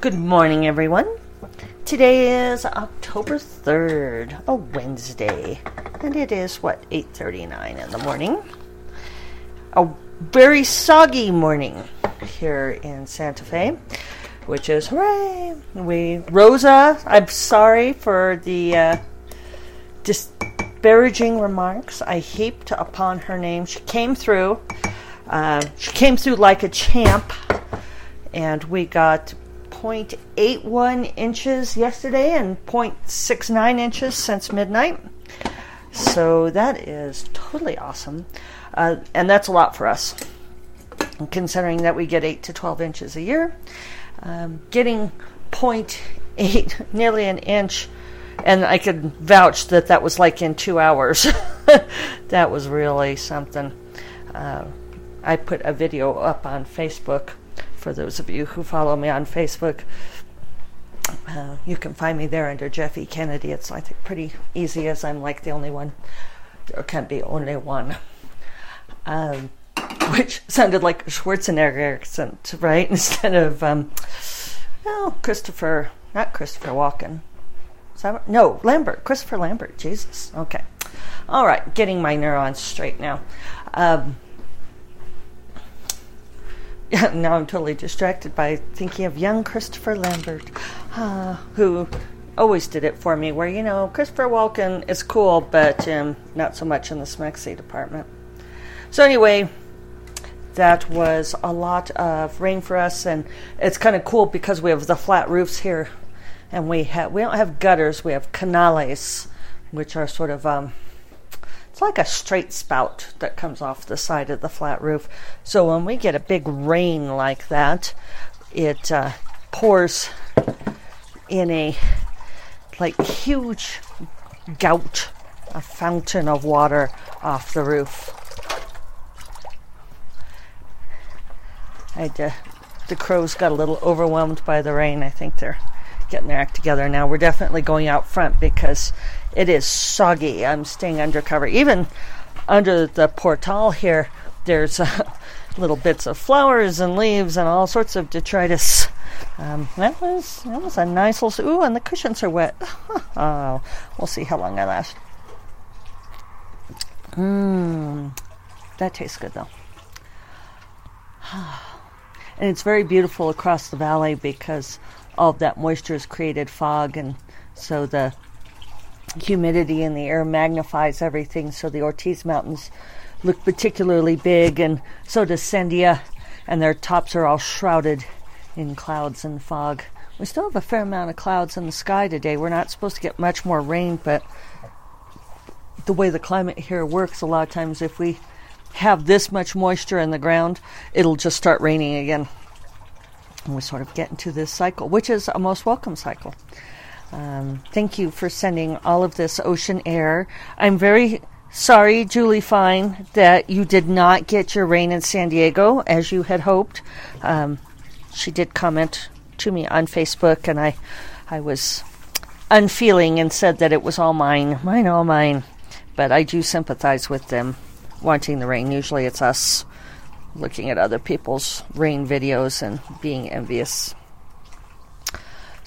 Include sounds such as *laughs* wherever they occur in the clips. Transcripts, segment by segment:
Good morning, everyone. Today is October 3rd, a Wednesday, and it is what 8:39 in the morning. A very soggy morning here in Santa Fe, which is hooray. We Rosa, I'm sorry for the uh, disparaging remarks I heaped upon her name. She came through. Uh, she came through like a champ, and we got 0.81 inches yesterday and 0.69 inches since midnight. So that is totally awesome. Uh, and that's a lot for us, considering that we get 8 to 12 inches a year. Um, getting 0.8, *laughs* nearly an inch, and I could vouch that that was like in two hours. *laughs* that was really something. Uh, I put a video up on Facebook for those of you who follow me on Facebook. Uh, you can find me there under Jeffe Kennedy. It's I think pretty easy as I'm like the only one. There can't be only one. Um, which sounded like Schwarzenegger accent, right? *laughs* Instead of um, oh Christopher, not Christopher Walken. That, no, Lambert, Christopher Lambert. Jesus. Okay. All right, getting my neurons straight now. Um, *laughs* now I'm totally distracted by thinking of young Christopher Lambert, uh, *sighs* who always did it for me. Where you know Christopher Walken is cool, but um, not so much in the Smexy department. So anyway, that was a lot of rain for us, and it's kind of cool because we have the flat roofs here, and we have we don't have gutters, we have canales, which are sort of um, it's like a straight spout that comes off the side of the flat roof. So when we get a big rain like that, it uh, pours in a like huge gout, a fountain of water off the roof. I uh, the crows got a little overwhelmed by the rain. I think they're getting their act together now. We're definitely going out front because it is soggy. I'm staying undercover. Even under the portal here, there's uh, *laughs* little bits of flowers and leaves and all sorts of detritus. Um, that was that was a nice little. Ooh, and the cushions are wet. *laughs* oh, we'll see how long I last. Mmm, that tastes good though. *sighs* and it's very beautiful across the valley because all of that moisture has created fog, and so the humidity in the air magnifies everything. So the Ortiz Mountains look particularly big, and so does Sandia, and their tops are all shrouded in clouds and fog. We still have a fair amount of clouds in the sky today. We're not supposed to get much more rain, but the way the climate here works, a lot of times if we have this much moisture in the ground, it'll just start raining again. And we sort of get into this cycle, which is a most welcome cycle. Um, thank you for sending all of this ocean air. I'm very sorry, Julie Fine, that you did not get your rain in San Diego as you had hoped. Um, she did comment to me on Facebook, and I, I was unfeeling and said that it was all mine, mine, all mine. But I do sympathize with them wanting the rain. Usually, it's us looking at other people's rain videos and being envious.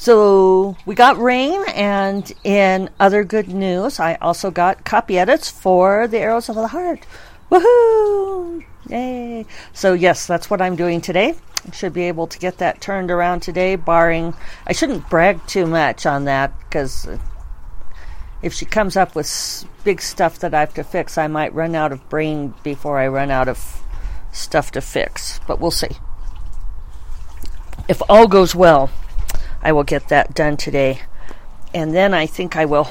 So we got rain, and in other good news, I also got copy edits for the Arrows of the Heart. Woohoo! Yay! So yes, that's what I'm doing today. Should be able to get that turned around today, barring I shouldn't brag too much on that because uh, if she comes up with big stuff that I have to fix, I might run out of brain before I run out of stuff to fix. But we'll see. If all goes well, I will get that done today. And then I think I will.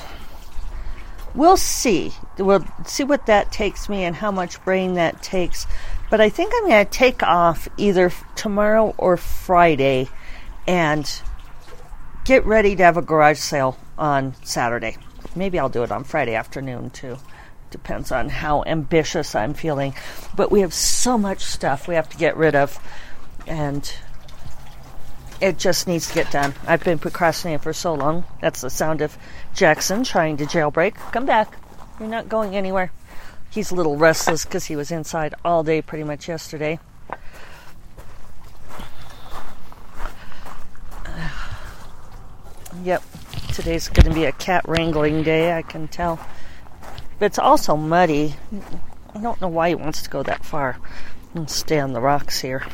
We'll see. We'll see what that takes me and how much brain that takes. But I think I'm going to take off either tomorrow or Friday and get ready to have a garage sale on Saturday. Maybe I'll do it on Friday afternoon too. Depends on how ambitious I'm feeling. But we have so much stuff we have to get rid of. And it just needs to get done. I've been procrastinating for so long. That's the sound of Jackson trying to jailbreak. Come back. You're not going anywhere. He's a little restless because he was inside all day pretty much yesterday. *sighs* Yep, today's going to be a cat wrangling day, I can tell. But it's also muddy. I don't know why he wants to go that far and stay on the rocks here.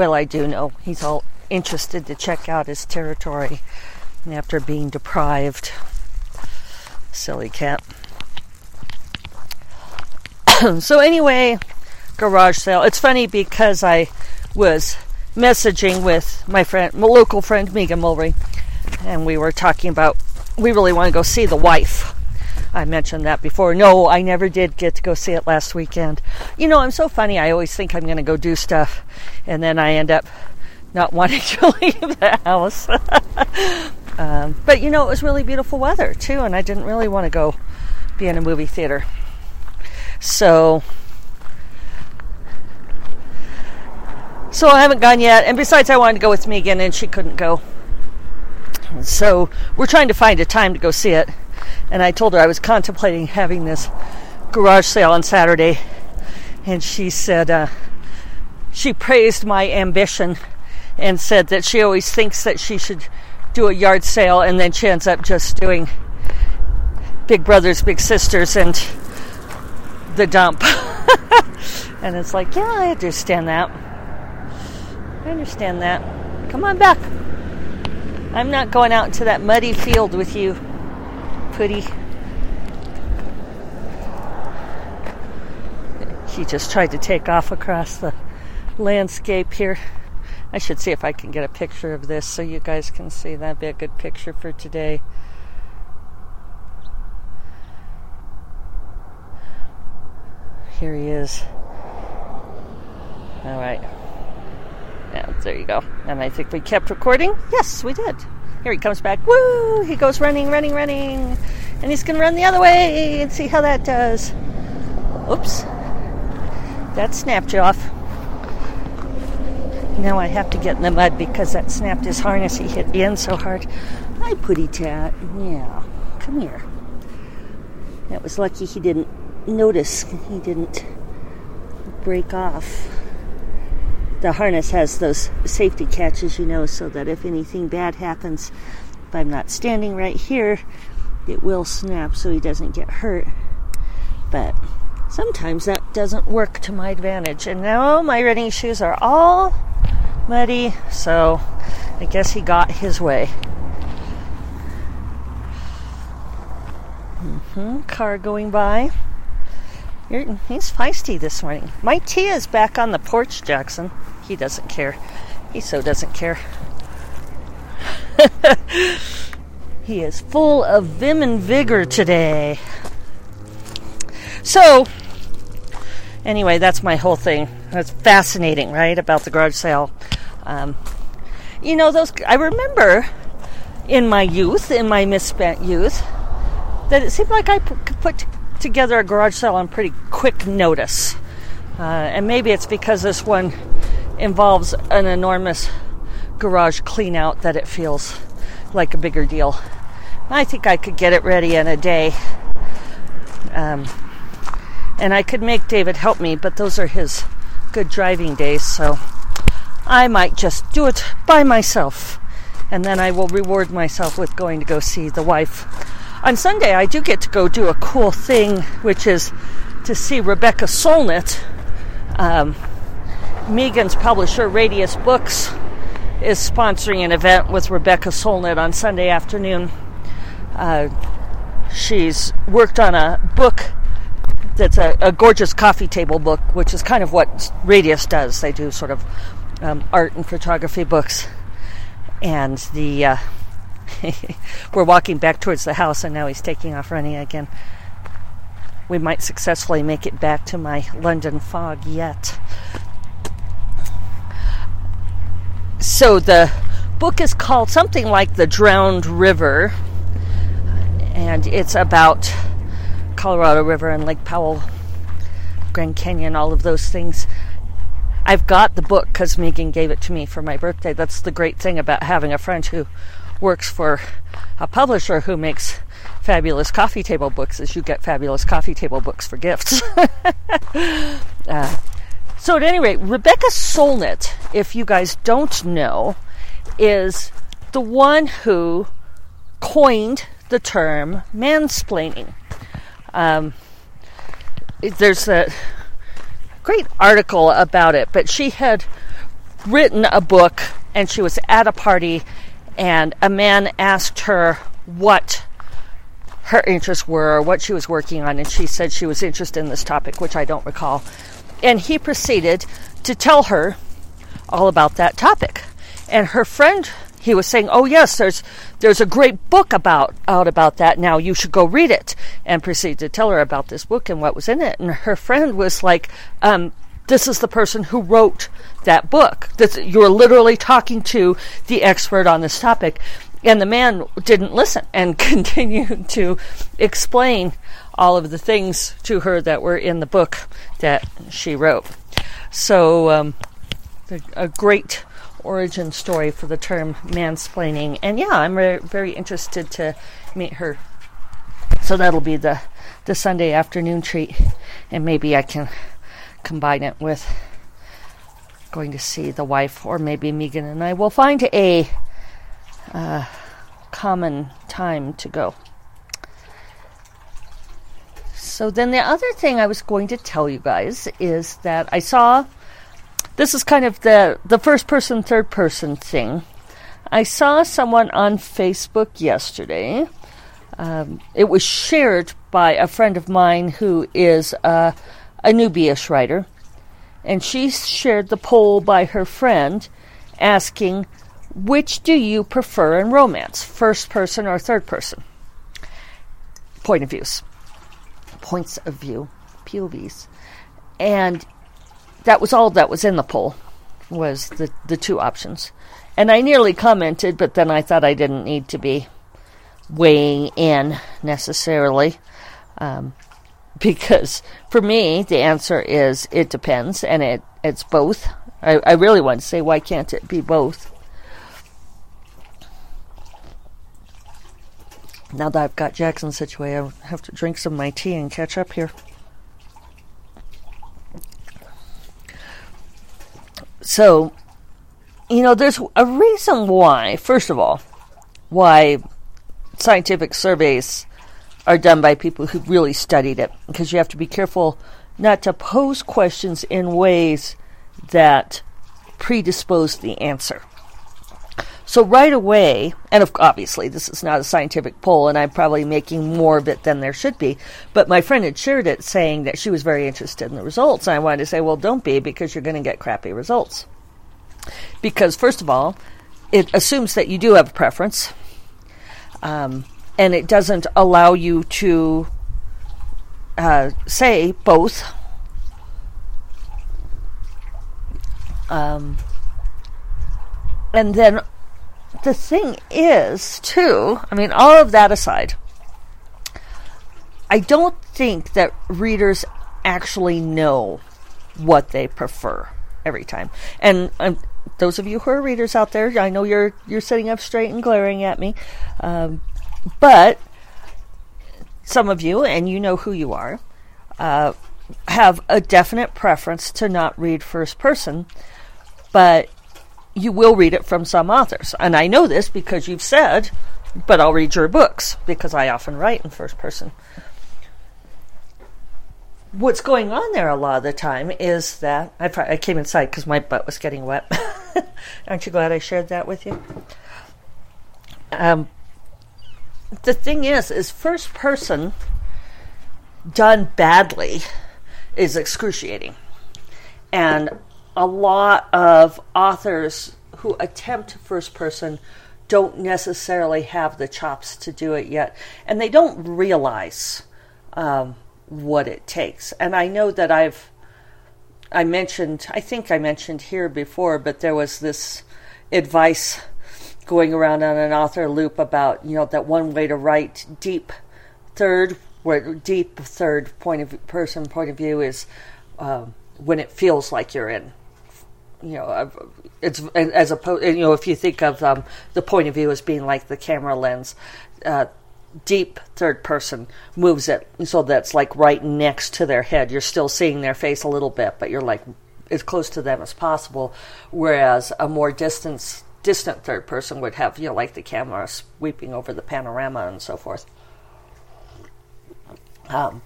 Well, I do know he's all interested to check out his territory after being deprived. Silly cat. *clears throat* so, anyway, garage sale. It's funny because I was messaging with my friend, my local friend Megan Mulry, and we were talking about we really want to go see the wife. I mentioned that before. No, I never did get to go see it last weekend. You know, I'm so funny. I always think I'm going to go do stuff, and then I end up not *laughs* wanting to leave the house. *laughs* um, but you know, it was really beautiful weather too, and I didn't really want to go be in a movie theater. So, so I haven't gone yet. And besides, I wanted to go with Megan, and she couldn't go. So we're trying to find a time to go see it. And I told her I was contemplating having this garage sale on Saturday, and she said uh, she praised my ambition and said that she always thinks that she should do a yard sale and then she ends up just doing big brothers, big sisters, and the dump. *laughs* and it's like, yeah, I understand that. I understand that. Come on back. I'm not going out into that muddy field with you, He just tried to take off across the landscape here. I should see if I can get a picture of this so you guys can see. That'd be a good picture for today. Here he is. All right. Yeah, there you go. And I think we kept recording. Yes, we did. Here he comes back. Woo! He goes running, running, running. And he's going to run the other way and see how that does. Oops. That snapped off. Now I have to get in the mud because that snapped his harness. He hit the end so hard. Hi, Putty Tat. Yeah, come here. That was lucky he didn't notice. He didn't break off. The harness has those safety catches, you know, so that if anything bad happens, if I'm not standing right here, it will snap so he doesn't get hurt. But sometimes that doesn't work to my advantage. And now my running shoes are all muddy, so I guess he got his way. Mm-hmm. Car going by. You're, he's feisty this morning. My tea is back on the porch, Jackson. He doesn't care. He so doesn't care. *laughs* he is full of vim and vigor today. So, anyway, that's my whole thing. That's fascinating, right? About the garage sale. Um, you know, those I remember in my youth, in my misspent youth, that it seemed like I could put together a garage sale on pretty quick notice. Uh, and maybe it's because this one involves an enormous garage clean out that it feels like a bigger deal. I think I could get it ready in a day. Um, and I could make David help me, but those are his good driving days, so I might just do it by myself. And then I will reward myself with going to go see the wife. On Sunday, I do get to go do a cool thing, which is to see Rebecca Solnit. Um, Megan's publisher, Radius Books, is sponsoring an event with Rebecca Solnit on Sunday afternoon. Uh, she's worked on a book that's a, a, gorgeous coffee table book, which is kind of what Radius does. They do sort of um, art and photography books. And the uh, *laughs* we're walking back towards the house, and now he's taking off running again. We might successfully make it back to my London fog yet. So the book is called something like The Drowned River, and it's about Colorado River and Lake Powell, Grand Canyon, all of those things. I've got the book because Megan gave it to me for my birthday. That's the great thing about having a friend who works for a publisher who makes fabulous coffee table books is you get fabulous coffee table books for gifts. *laughs* uh, so at any rate, Rebecca Solnit, if you guys don't know, is the one who coined the term mansplaining. Um, there's a great article about it, but she had written a book and she was at a party and a man asked her what her interests were, what she was working on, and she said she was interested in this topic, which I don't recall. And he proceeded to tell her all about that topic. And her friend, he was saying, "Oh yes, there's there's a great book about out about that. Now you should go read it." And proceeded to tell her about this book and what was in it. And her friend was like, um, "This is the person who wrote that book. This, you're literally talking to the expert on this topic." And the man didn't listen and *laughs* continued to explain all of the things to her that were in the book that she wrote. So, um, a great origin story for the term mansplaining. And yeah, I'm re- very interested to meet her. So that'll be the, the Sunday afternoon treat. And maybe I can combine it with going to see the wife, or maybe Megan and I will find a uh, common time to go. So then the other thing I was going to tell you guys is that I saw this is kind of the the first person third person thing. I saw someone on Facebook yesterday. Um, it was shared by a friend of mine who is a, a newbie writer, and she shared the poll by her friend asking, "Which do you prefer in romance, first person or third person?" Point of views, points of view, POVs, and that was all that was in the poll was the the two options. And I nearly commented, but then I thought I didn't need to be weighing in necessarily. Um, *laughs* because for me, the answer is it depends, and it, it's both. I, I really want to say, why can't it be both? Now that I've got Jackson situated, I have to drink some of my tea and catch up here. So, you know, there's a reason why, first of all, why scientific surveys are done by people who really studied it, because you have to be careful not to pose questions in ways that predispose the answer. So right away, and obviously this is not a scientific poll, and I'm probably making more of it than there should be. But my friend had shared it, saying that she was very interested in the results. And I wanted to say, well, don't be because you're going to get crappy results. Because first of all, it assumes that you do have a preference, um, and it doesn't allow you to uh, say both. Um, and then the thing is, too, I mean, all of that aside, I don't think that readers actually know what they prefer every time. And um, those of you who are readers out there, I know you're you're sitting up straight and glaring at me, um, but some of you, and you know who you are, uh, have a definite preference to not read first person, but you will read it from some authors. And I know this because you've said, but I'll read your books because I often write in first person. What's going on there a lot of the time is that I, I came inside because my butt was getting wet. *laughs* Aren't you glad I shared that with you? Um, the thing is, is first person done badly is excruciating. And a lot of authors who attempt first person don't necessarily have the chops to do it yet, and they don't realize um, what it takes. And I know that I've I mentioned I think I mentioned here before, but there was this advice going around on an author loop about you know that one way to write deep third where deep third point of person point of view is um, when it feels like you're in you know, it's as opposed, you know, if you think of um, the point of view as being like the camera lens, uh, deep third person moves it so that's like right next to their head. You're still seeing their face a little bit, but you're like as close to them as possible. Whereas a more distance distant third person would have, you know, like the camera sweeping over the panorama and so forth. Um,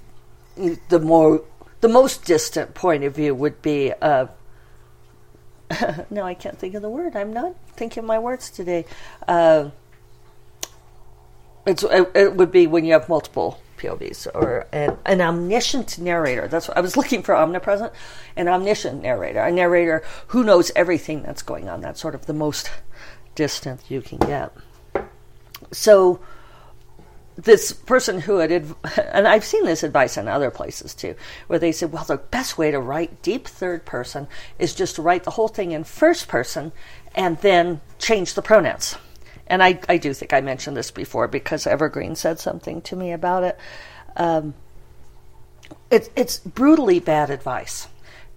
the more, the most distant point of view would be. Uh, *laughs* no, I can't think of the word. I'm not thinking my words today. Uh, it's it, it, would be when you have multiple POVs or an, an, omniscient narrator. That's what I was looking for. Omnipresent, an omniscient narrator, a narrator who knows everything that's going on. That's sort of the most distant you can get. So this person who had, *laughs* and I've seen this advice in other places too, where they said, well, the best way to write deep third person is just to write the whole thing in first person and then change the pronouns. And I, I do think I mentioned this before because Evergreen said something to me about it. Um, it it's brutally bad advice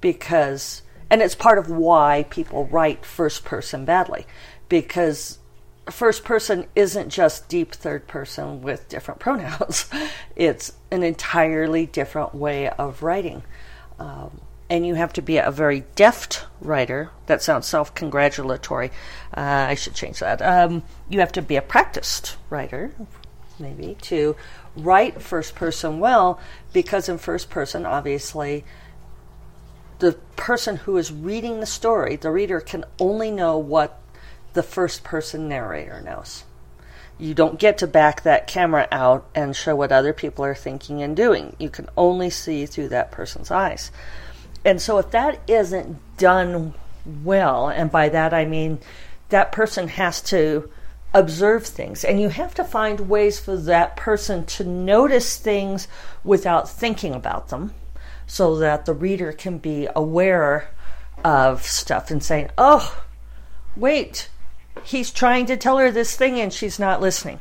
because, and it's part of why people write first person badly because first person isn't just deep third person with different *laughs* pronouns. it's an entirely different way of writing. Um, and you have to be a very deft writer. That sounds self congratulatory. Uh, I should change that. Um, you have to be a practiced writer, maybe, to write first person well, because in first person, obviously, the person who is reading the story, the reader, can only know what the first person narrator knows. You don't get to back that camera out and show what other people are thinking and doing. You can only see through that person's eyes. And so if that isn't done well, and by that I mean that person has to observe things, and you have to find ways for that person to notice things without thinking about them so that the reader can be aware of stuff and saying, oh, wait, he's trying to tell her this thing and she's not listening.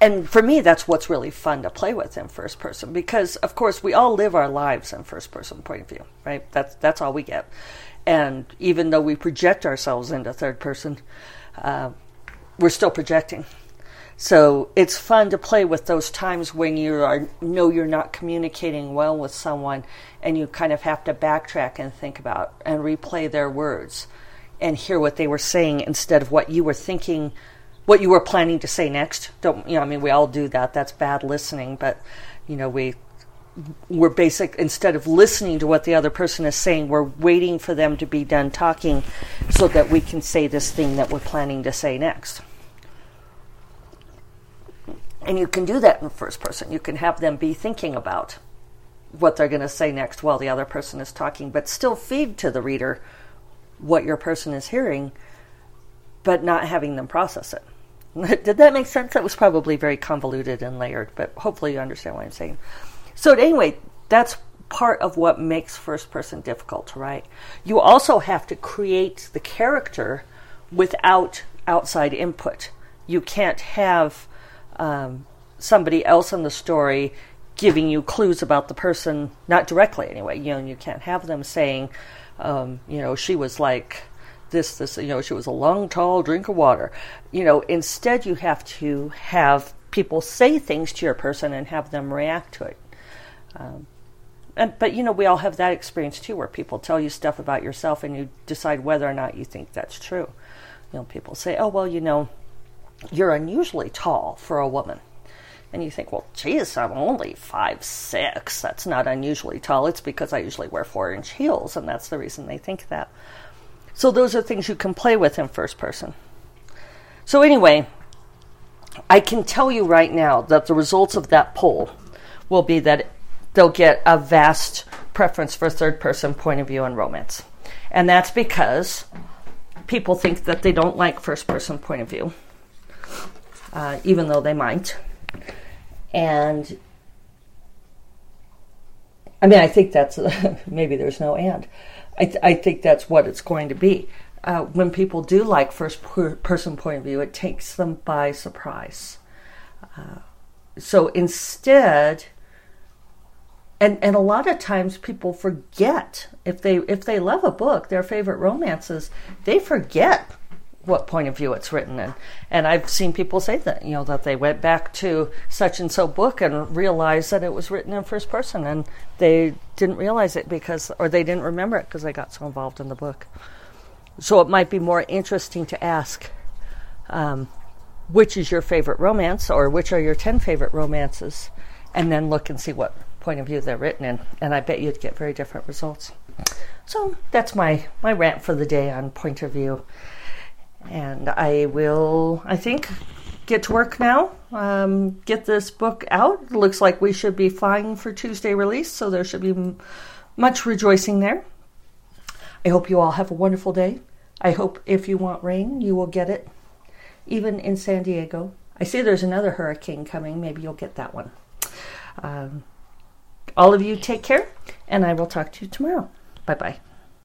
And for me, that's what's really fun to play with in first person because, of course, we all live our lives in first person point of view, right? That's that's all we get. And even though we project ourselves into third person, uh, we're still projecting. So it's fun to play with those times when you are know you're not communicating well with someone, and you kind of have to backtrack and think about and replay their words and hear what they were saying instead of what you were thinking, what you were planning to say next. Don't you know? I mean, we all do that. That's bad listening, but you know, we we're basic instead of listening to what the other person is saying, we're waiting for them to be done talking so that we can say this thing that we're planning to say next. And you can do that in first person. You can have them be thinking about what they're going to say next while the other person is talking, but still feed to the reader what your person is hearing, but not having them process it. *laughs* Did that make sense? That was probably very convoluted and layered, but hopefully you understand what I'm saying. So, anyway, that's part of what makes first person difficult to write. You also have to create the character without outside input. You can't have um, somebody else in the story giving you clues about the person, not directly anyway. You know, you can't have them saying, um, you know, she was like this, this, you know, she was a long, tall drink of water. You know, instead, you have to have people say things to your person and have them react to it. Um, and, but you know, we all have that experience too, where people tell you stuff about yourself, and you decide whether or not you think that's true. You know, people say, "Oh, well, you know, you're unusually tall for a woman." And you think, well, geez, I'm only five six. That's not unusually tall. It's because I usually wear four inch heels, and that's the reason they think that. So those are things you can play with in first person. So anyway, I can tell you right now that the results of that poll will be that they'll get a vast preference for third person point of view in romance. And that's because people think that they don't like first person point of view, uh, even though they might. And I mean, I think that's *laughs* maybe there's no end. I, th- I think that's what it's going to be. Uh, when people do like first per- person point of view, it takes them by surprise. Uh, so instead, and and a lot of times people forget if they if they love a book, their favorite romances, they forget what point of view it's written in. And I've seen people say that, you know, that they went back to such and so book and realized that it was written in first person and they didn't realize it because, or they didn't remember it because they got so involved in the book. So it might be more interesting to ask um, which is your favorite romance or which are your 10 favorite romances, and then look and see what point of view they're written in. And I bet you'd get very different results. So that's my, my rant for the day on point of view. And I will, I think, get to work now. Um, get this book out. Looks like we should be flying for Tuesday release, so there should be m- much rejoicing there. I hope you all have a wonderful day. I hope if you want rain, you will get it, even in San Diego. I see there's another hurricane coming. Maybe you'll get that one. Um, all of you take care, and I will talk to you tomorrow. Bye bye.